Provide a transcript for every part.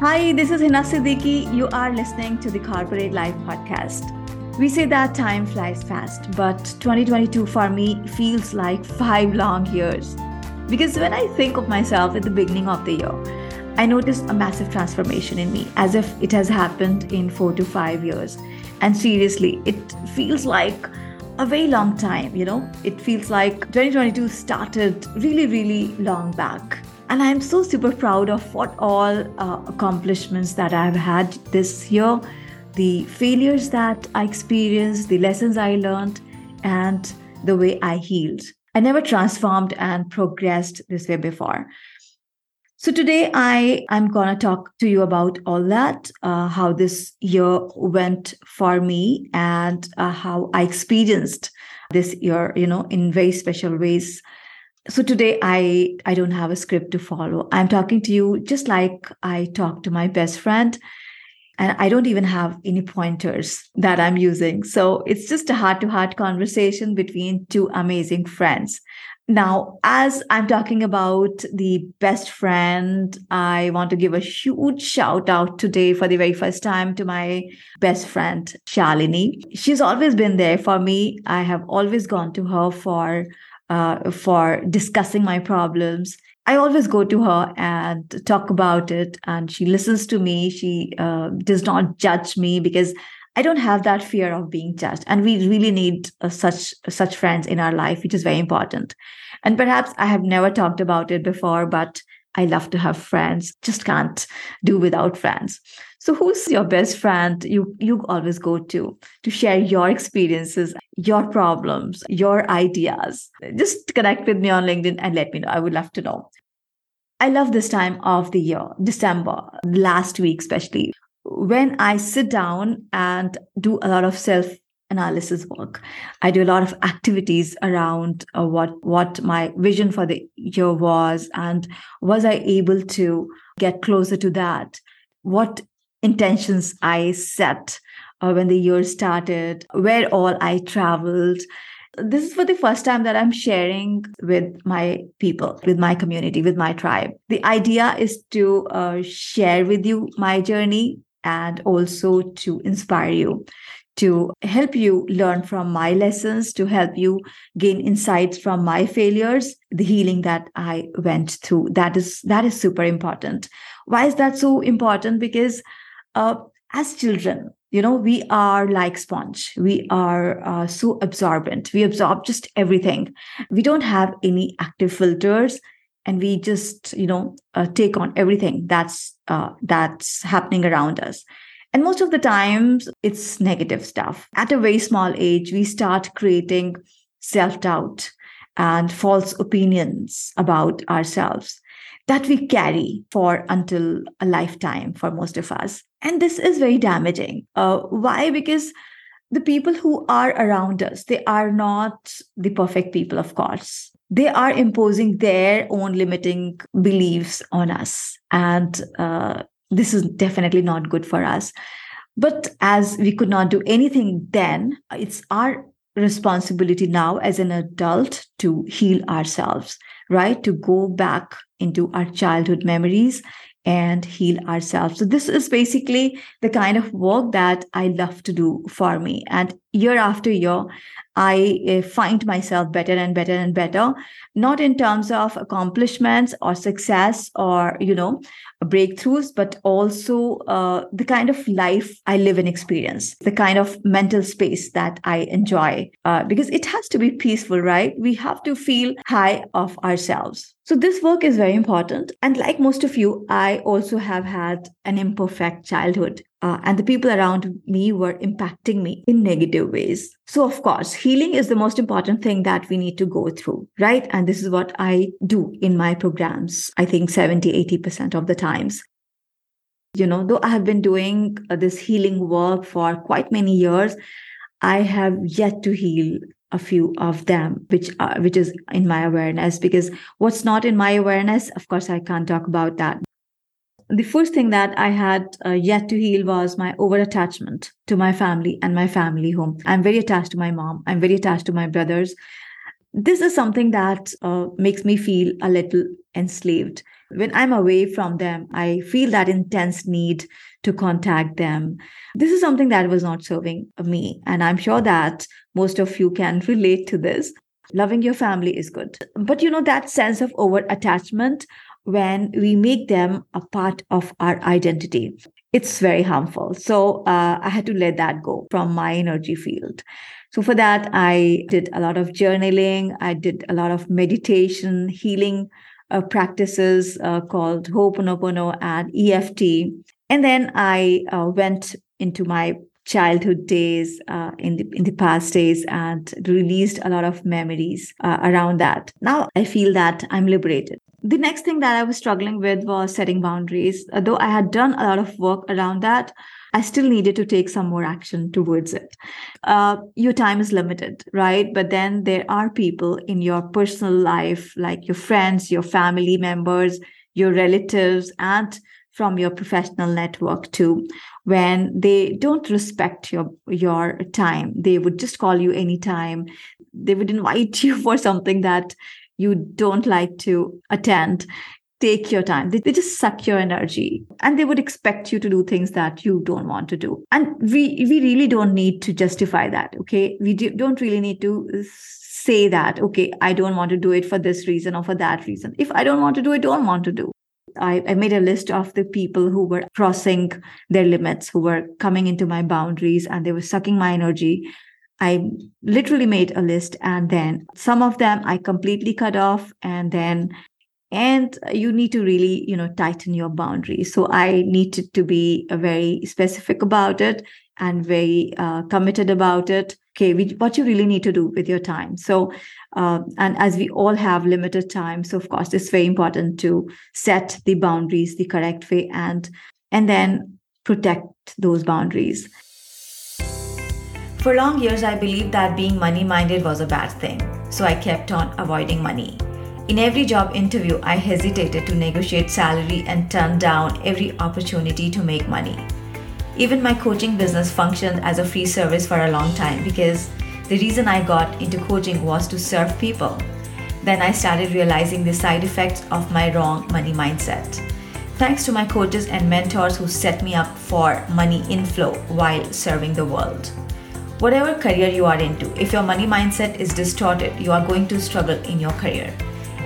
Hi, this is Hina Siddiqui. You are listening to the Corporate Life Podcast. We say that time flies fast, but 2022 for me feels like five long years. Because when I think of myself at the beginning of the year, I notice a massive transformation in me, as if it has happened in four to five years. And seriously, it feels like a very long time, you know? It feels like 2022 started really, really long back and i'm so super proud of what all uh, accomplishments that i've had this year the failures that i experienced the lessons i learned and the way i healed. I never transformed and progressed this way before. So today i going to talk to you about all that uh, how this year went for me and uh, how i experienced this year you know in very special ways so today i i don't have a script to follow. I'm talking to you just like i talk to my best friend and i don't even have any pointers that i'm using. So it's just a heart to heart conversation between two amazing friends. Now as i'm talking about the best friend i want to give a huge shout out today for the very first time to my best friend shalini. She's always been there for me. I have always gone to her for uh, for discussing my problems. I always go to her and talk about it, and she listens to me. She uh, does not judge me because I don't have that fear of being judged, and we really need uh, such such friends in our life, which is very important. And perhaps I have never talked about it before, but I love to have friends. Just can't do without friends. So who's your best friend you you always go to to share your experiences, your problems, your ideas? Just connect with me on LinkedIn and let me know. I would love to know. I love this time of the year, December, last week especially, when I sit down and do a lot of self analysis work. I do a lot of activities around uh, what what my vision for the year was and was I able to get closer to that? What intentions I set uh, when the year started, where all I traveled. This is for the first time that I'm sharing with my people, with my community, with my tribe. The idea is to uh, share with you my journey and also to inspire you to help you learn from my lessons, to help you gain insights from my failures, the healing that I went through. That is that is super important. Why is that so important? Because uh, as children, you know, we are like sponge. We are uh, so absorbent. We absorb just everything. We don't have any active filters and we just you know uh, take on everything that's uh, that's happening around us and most of the times, it's negative stuff. At a very small age, we start creating self doubt and false opinions about ourselves that we carry for until a lifetime for most of us. And this is very damaging. Uh, why? Because the people who are around us, they are not the perfect people, of course. They are imposing their own limiting beliefs on us. And uh, this is definitely not good for us. But as we could not do anything then, it's our responsibility now as an adult to heal ourselves, right? To go back into our childhood memories and heal ourselves. So, this is basically the kind of work that I love to do for me. And year after year, I uh, find myself better and better and better, not in terms of accomplishments or success or, you know, breakthroughs, but also uh, the kind of life I live and experience, the kind of mental space that I enjoy, uh, because it has to be peaceful, right? We have to feel high of ourselves. So, this work is very important. And like most of you, I also have had an imperfect childhood. Uh, and the people around me were impacting me in negative ways. So, of course, healing is the most important thing that we need to go through, right? And this is what I do in my programs, I think 70, 80% of the times. You know, though I have been doing uh, this healing work for quite many years, I have yet to heal a few of them which are, which is in my awareness because what's not in my awareness of course i can't talk about that the first thing that i had uh, yet to heal was my over attachment to my family and my family home. I'm very attached to my mom. I'm very attached to my brothers. This is something that uh, makes me feel a little enslaved. When i'm away from them i feel that intense need to contact them. This is something that was not serving me and i'm sure that most of you can relate to this. Loving your family is good. But you know that sense of over attachment when we make them a part of our identity it's very harmful so uh, i had to let that go from my energy field so for that i did a lot of journaling i did a lot of meditation healing uh, practices uh, called Ho'oponopono and EFT. And then I uh, went into my childhood days uh, in the in the past days and released a lot of memories uh, around that. Now I feel that I'm liberated. The next thing that I was struggling with was setting boundaries. Though I had done a lot of work around that, I still needed to take some more action towards it. Uh, your time is limited, right? But then there are people in your personal life, like your friends, your family members, your relatives, and from your professional network too when they don't respect your your time they would just call you anytime they would invite you for something that you don't like to attend take your time. They, they just suck your energy and they would expect you to do things that you don't want to do. And we, we really don't need to justify that. Okay. We do, don't really need to say that, okay, I don't want to do it for this reason or for that reason. If I don't want to do it, I don't want to do. I, I made a list of the people who were crossing their limits, who were coming into my boundaries and they were sucking my energy. I literally made a list and then some of them I completely cut off and then and you need to really you know tighten your boundaries. So i needed to be uh, very specific about it and very uh, committed about it. Okay we, what you really need to do with your time. So uh, and as we all have limited time so of course it's very important to set the boundaries the correct way and and then protect those boundaries for long years i believed that being money minded was a bad thing so i kept on avoiding money in every job interview, I hesitated to negotiate salary and turned down every opportunity to make money. Even my coaching business functioned as a free service for a long time because the reason I got into coaching was to serve people. Then I started realizing the side effects of my wrong money mindset. Thanks to my coaches and mentors who set me up for money inflow while serving the world. Whatever career you are into, if your money mindset is distorted, you are going to struggle in your career.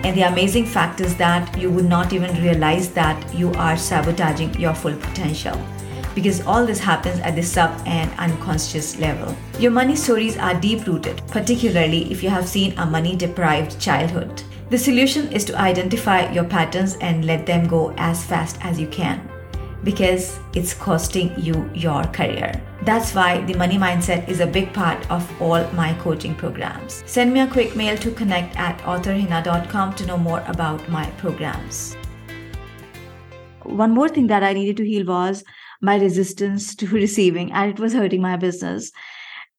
And the amazing fact is that you would not even realize that you are sabotaging your full potential because all this happens at the sub and unconscious level. Your money stories are deep rooted, particularly if you have seen a money deprived childhood. The solution is to identify your patterns and let them go as fast as you can because it's costing you your career. That's why the money mindset is a big part of all my coaching programs. Send me a quick mail to connect at authorhina.com to know more about my programs. One more thing that I needed to heal was my resistance to receiving, and it was hurting my business.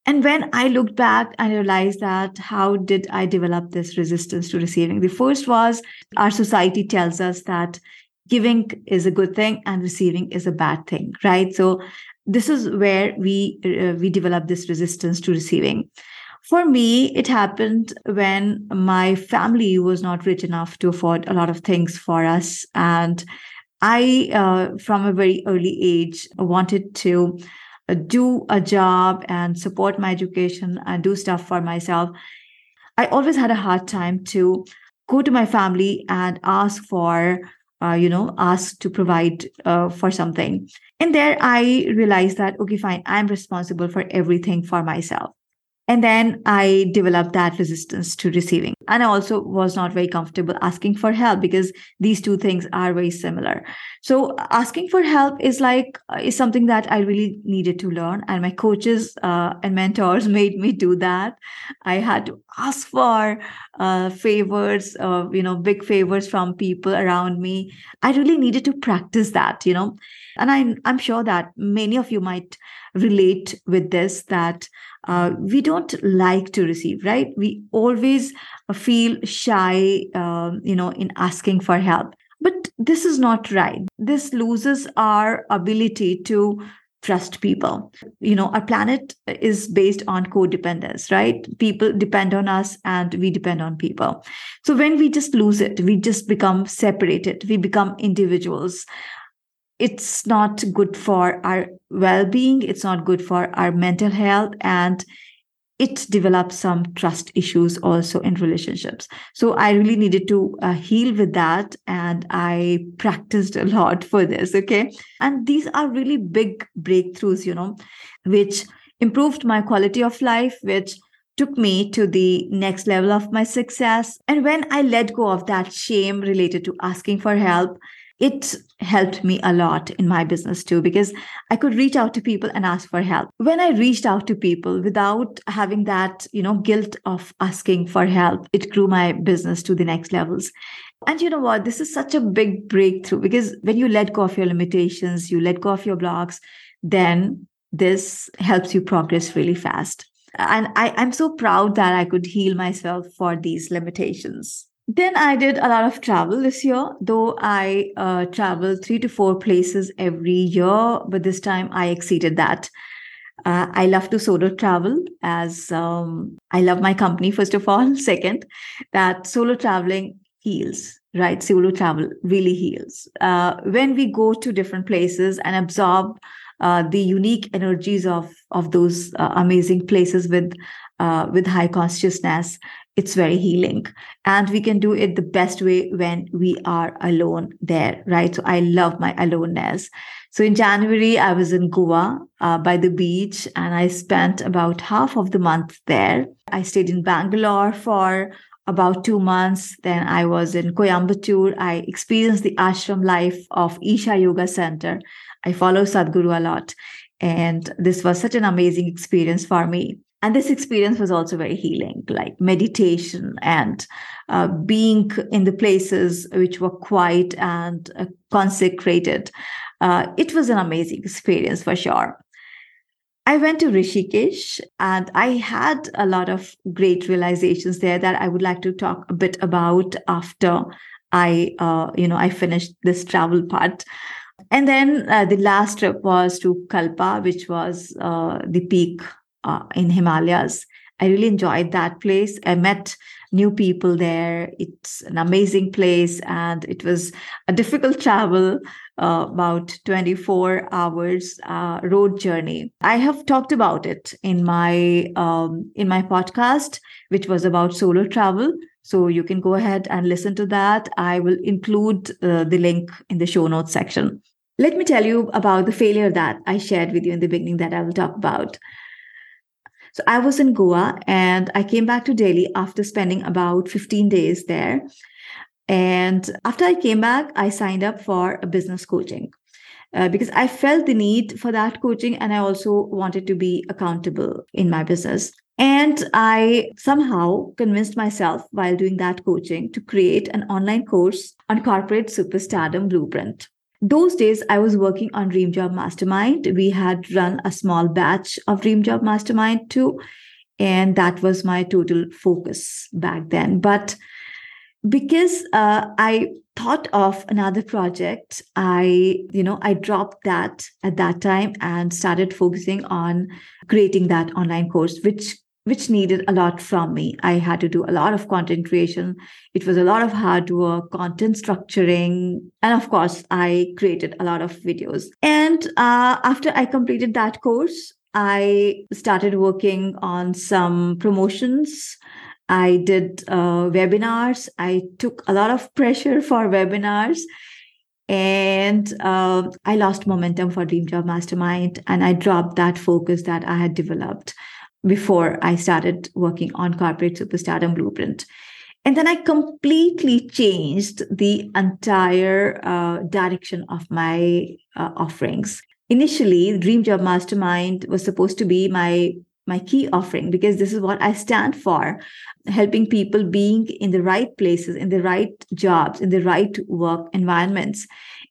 And when I looked back, I realized that how did I develop this resistance to receiving? The first was our society tells us that giving is a good thing and receiving is a bad thing right so this is where we uh, we develop this resistance to receiving. For me it happened when my family was not rich enough to afford a lot of things for us. And i uh, from a very early age wanted to uh, do a job and support my education and do stuff for myself. I always had a hard time to go to my family and ask for uh, you know asked to provide uh, for something. And there i realized that okay fine i'm responsible for everything for myself and then I developed that resistance to receiving. And I also was not very comfortable asking for help because these two things are very similar. So asking for help is like, uh, is something that I really needed to learn. And my coaches uh, and mentors made me do that. I had to ask for uh, favors, uh, you know, big favors from people around me. I really needed to practice that, you know. And I'm, I'm sure that many of you might relate with this that uh, we don't like to receive right? We always feel shy um, you know in asking for help. But this is not right. This loses our ability to trust people. You know our planet is based on codependence right? People depend on us and we depend on people. So when we just lose it we just become separated. We become individuals it's not good for our well-being it's not good for our mental health and it develops some trust issues also in relationships. So i really needed to uh, heal with that and i practiced a lot for this okay? And these are really big breakthroughs you know which improved my quality of life which took me to the next level of my success. And when i let go of that shame related to asking for help it helped me a lot in my business too because i could reach out to people and ask for help. When i reached out to people without having that you know guilt of asking for help it grew my business to the next levels. And you know what? This is such a big breakthrough because when you let go of your limitations you let go of your blocks then this helps you progress really fast. And I, i'm so proud that i could heal myself for these limitations then I did a lot of travel this year, though I uh, travel three to four places every year, but this time I exceeded that. Uh, I love to solo travel as um, I love my company, first of all. Second, that solo traveling heals, right? Solo travel really heals. Uh, when we go to different places and absorb uh, the unique energies of, of those uh, amazing places with uh, with high consciousness it's very healing. And we can do it the best way when we are alone there right? So i love my aloneness. So in january i was in goa uh, by the beach and i spent about half of the month there. I stayed in bangalore for about two months. Then i was in coimbatore. I experienced the ashram life of isha yoga center. I follow sadhguru a lot. And this was such an amazing experience for me and this experience was also very healing like meditation and uh, being in the places which were quiet and uh, consecrated. Uh, it was an amazing experience for sure. I went to rishikesh and i had a lot of great realizations there that i would like to talk a bit about after i uh, you know i finished this travel part. And then uh, the last trip was to kalpa which was uh, the peak uh, in Himalayas. I really enjoyed that place. I met new people there. It's an amazing place, and it was a difficult travel, uh, about 24 hours uh, road journey. I have talked about it in my um, in my podcast, which was about solo travel. So you can go ahead and listen to that. I will include uh, the link in the show notes section. Let me tell you about the failure that I shared with you in the beginning that I will talk about. So I was in Goa and I came back to Delhi after spending about 15 days there. And after I came back, I signed up for a business coaching. Uh, because I felt the need for that coaching and I also wanted to be accountable in my business. And I somehow convinced myself while doing that coaching to create an online course on corporate superstardom blueprint those days i was working on dream job mastermind. We had run a small batch of dream job mastermind too and that was my total focus back then. But because uh, i thought of another project i you know i dropped that at that time and started focusing on creating that online course which which needed a lot from me. I had to do a lot of content creation. It was a lot of hard work, content structuring. And of course, I created a lot of videos. And uh, after I completed that course, I started working on some promotions. I did uh, webinars. I took a lot of pressure for webinars. And uh, I lost momentum for Dream Job Mastermind and I dropped that focus that I had developed before I started working on Corporate Superstardom Blueprint. And then I completely changed the entire uh, direction of my uh, offerings. Initially, Dream Job Mastermind was supposed to be my my key offering because this is what I stand for helping people being in the right places, in the right jobs, in the right work environments.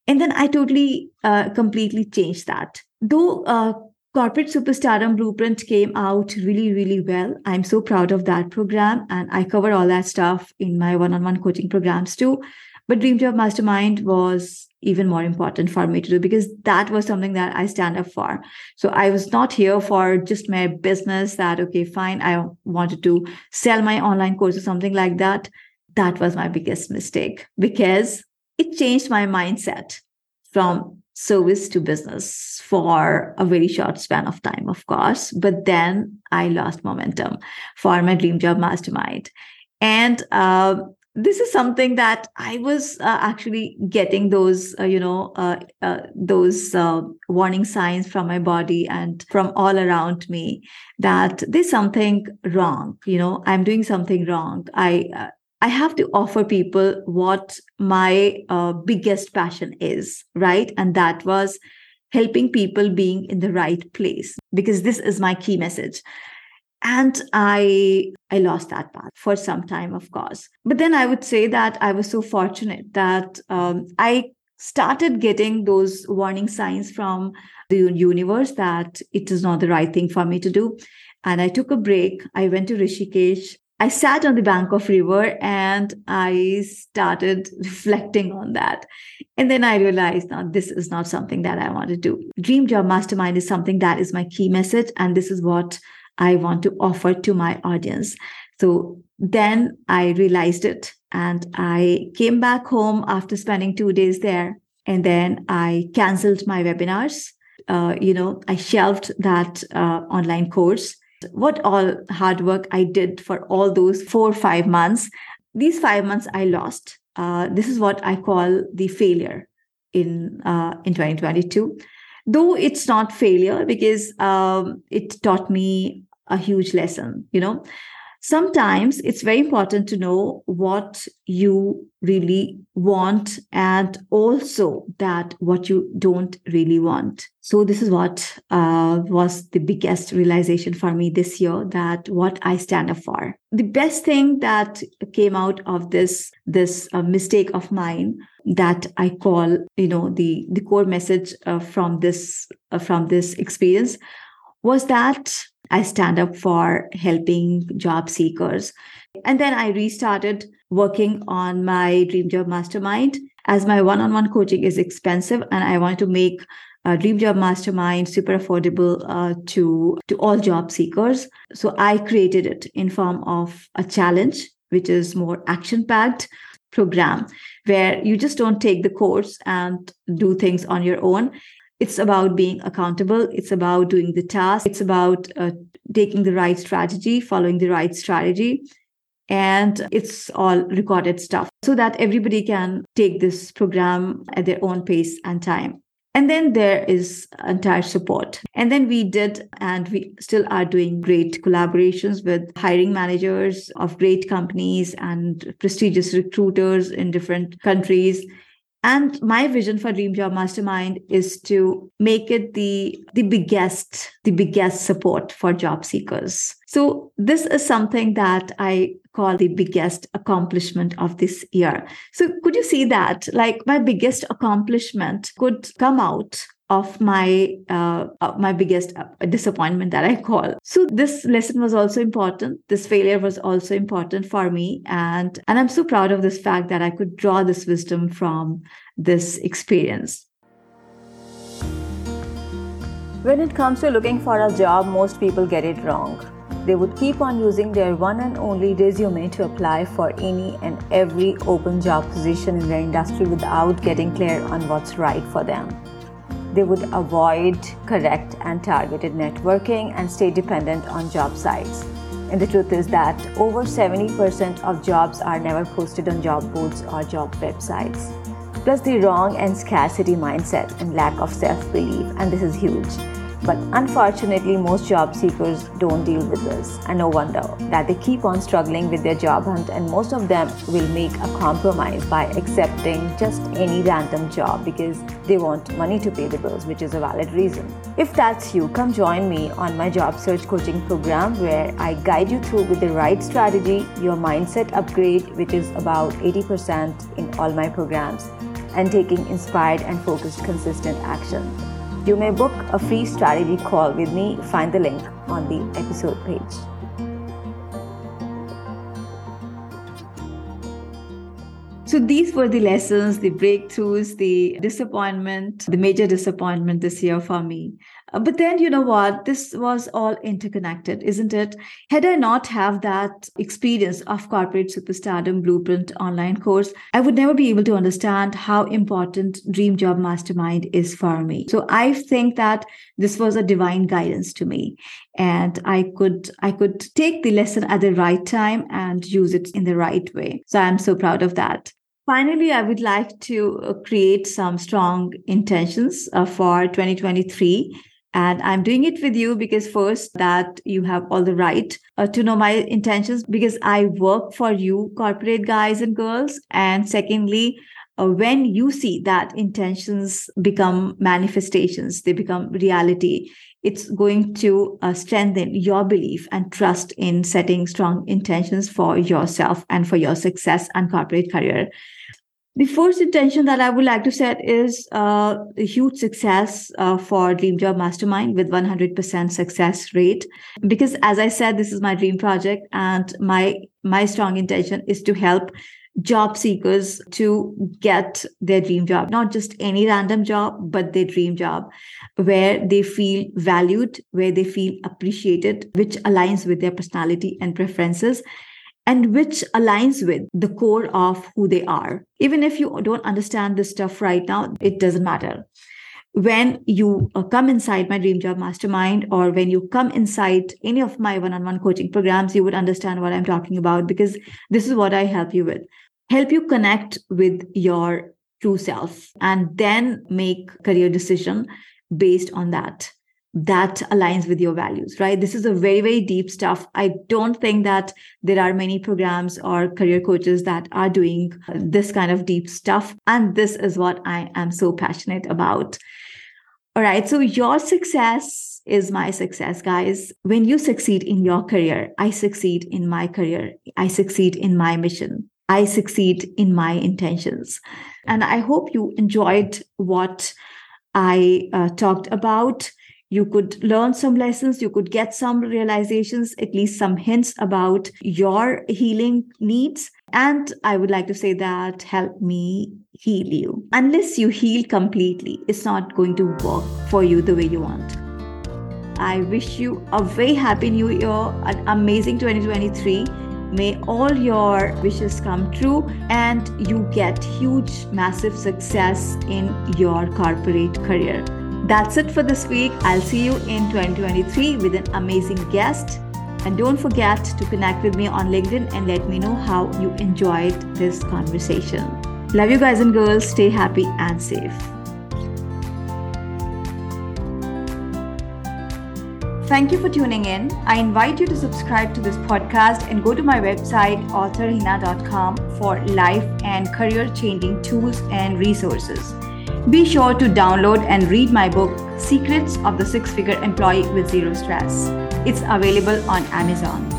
And then I totally, uh, completely changed that. Though uh, Corporate Superstardom Blueprint came out really, really well. I'm so proud of that program. And I cover all that stuff in my one on one coaching programs too. But Dream Job Mastermind was even more important for me to do because that was something that I stand up for. So I was not here for just my business that, okay, fine, I wanted to sell my online course or something like that. That was my biggest mistake because it changed my mindset from service to business for a very short span of time, of course. But then I lost momentum for my dream job mastermind. And uh, this is something that I was uh, actually getting those, uh, you know, uh, uh, those uh, warning signs from my body and from all around me that there's something wrong. You know, I'm doing something wrong. I I have to offer people what my biggest passion is, right? And that was helping people being in the right place because this is my key message. And i i lost that path for some time of course. But then i would say that i was so fortunate that um, i started getting those warning signs from the universe that it is not the right thing for me to do. And i took a break. I went to rishikesh I sat on the bank of river and I started reflecting on that. And then I realized now this is not something that I want to do. Dream Job Mastermind is something that is my key message. And this is what I want to offer to my audience. So then I realized it and I came back home after spending two days there. And then I canceled my webinars. Uh, you know, I shelved that uh, online course. What all hard work I did for all those four five months. These five months I lost. Uh, this is what I call the failure in uh, in 2022 though it's not failure because um, it taught me a huge lesson you know sometimes it's very important to know what you really want and also that what you don't really want. So this is what uh, was the biggest realization for me this year that what i stand up for. The best thing that came out of this this uh, mistake of mine that i call you know the the core message uh, from this uh, from this experience was that I stand up for helping job seekers. And then I restarted working on my Dream Job Mastermind as my one on one coaching is expensive and I want to make a Dream Job Mastermind super affordable uh, to, to all job seekers. So I created it in form of a challenge, which is more action packed program where you just don't take the course and do things on your own it's about being accountable. It's about doing the task. It's about uh, taking the right strategy following the right strategy. And it's all recorded stuff so that everybody can take this program at their own pace and time. And then there is entire support. And then we did, and we still are doing great collaborations with hiring managers of great companies and prestigious recruiters in different countries and my vision for Dream Job Mastermind is to make it the, the biggest, the biggest support for job seekers. So this is something that I call the biggest accomplishment of this year. So could you see that? Like my biggest accomplishment could come out of my uh, my biggest uh, disappointment that I call. So this lesson was also important. This failure was also important for me, and and I'm so proud of this fact that I could draw this wisdom from this experience. When it comes to looking for a job, most people get it wrong. They would keep on using their one and only resume to apply for any and every open job position in their industry without getting clear on what's right for them they would avoid correct and targeted networking and stay dependent on job sites. And the truth is that over 70% of jobs are never posted on job boards or job websites. Plus, the wrong and scarcity mindset and lack of self belief, and this is huge. But unfortunately, most job seekers don't deal with this, and no wonder that they keep on struggling with their job hunt, and most of them will make a compromise by accepting just any random job because they want money to pay the bills, which is a valid reason. If that's you, come join me on my job search coaching program where I guide you through with the right strategy, your mindset upgrade, which is about 80% in all my programs, and taking inspired and focused consistent action. You may book a free strategy call with me. Find the link on the episode page. So these were the lessons, the breakthroughs, the disappointment, the major disappointment this year for me. Uh, but then you know what? This was all interconnected isn't it? Had i not have that experience of corporate superstardom blueprint online course i would never be able to understand how important dream job mastermind is for me. So i think that this was a divine guidance to me. And i could i could take the lesson at the right time and use it in the right way. So i'm so proud of that. Finally, I would like to uh, create some strong intentions uh, for 2023 and I'm doing it with you because first that you have all the right uh, to know my intentions because I work for you, corporate guys and girls. And secondly, uh, when you see that intentions become manifestations, they become reality, it's going to uh, strengthen your belief and trust in setting strong intentions for yourself and for your success and corporate career. The first intention that I would like to set is uh, a huge success uh, for Dream Job Mastermind with 100% success rate. Because as I said, this is my dream project, and my my strong intention is to help job seekers to get their dream job, not just any random job, but their dream job, where they feel valued, where they feel appreciated, which aligns with their personality and preferences and which aligns with the core of who they are. Even if you don't understand this stuff right now, it doesn't matter. When you uh, come inside my Dream Job Mastermind or when you come inside any of my one on one coaching programs, you would understand what I'm talking about because this is what I help you with. Help you connect with your true self and then make career decision based on that that aligns with your values, right? This is a very, very deep stuff. I don't think that there are many programs or career coaches that are doing this kind of deep stuff. And this is what I am so passionate about. All right. So your success is my success, guys. When you succeed in your career, I succeed in my career. I succeed in my mission. I succeed in my intentions. And I hope you enjoyed what I uh, talked about you could learn some lessons you could get some realizations at least some hints about your healing needs. And i would like to say that help me heal you. Unless you heal completely it's not going to work for you the way you want. I wish you a very happy new year an amazing 2023 May all your wishes come true and you get huge, massive success in your corporate career. That's it for this week. I'll see you in 2023 with an amazing guest. And don't forget to connect with me on LinkedIn and let me know how you enjoyed this conversation. Love you guys and girls. Stay happy and safe. Thank you for tuning in. I invite you to subscribe to this podcast and go to my website, authorhina.com, for life and career changing tools and resources. Be sure to download and read my book, Secrets of the Six Figure Employee with Zero Stress. It's available on Amazon.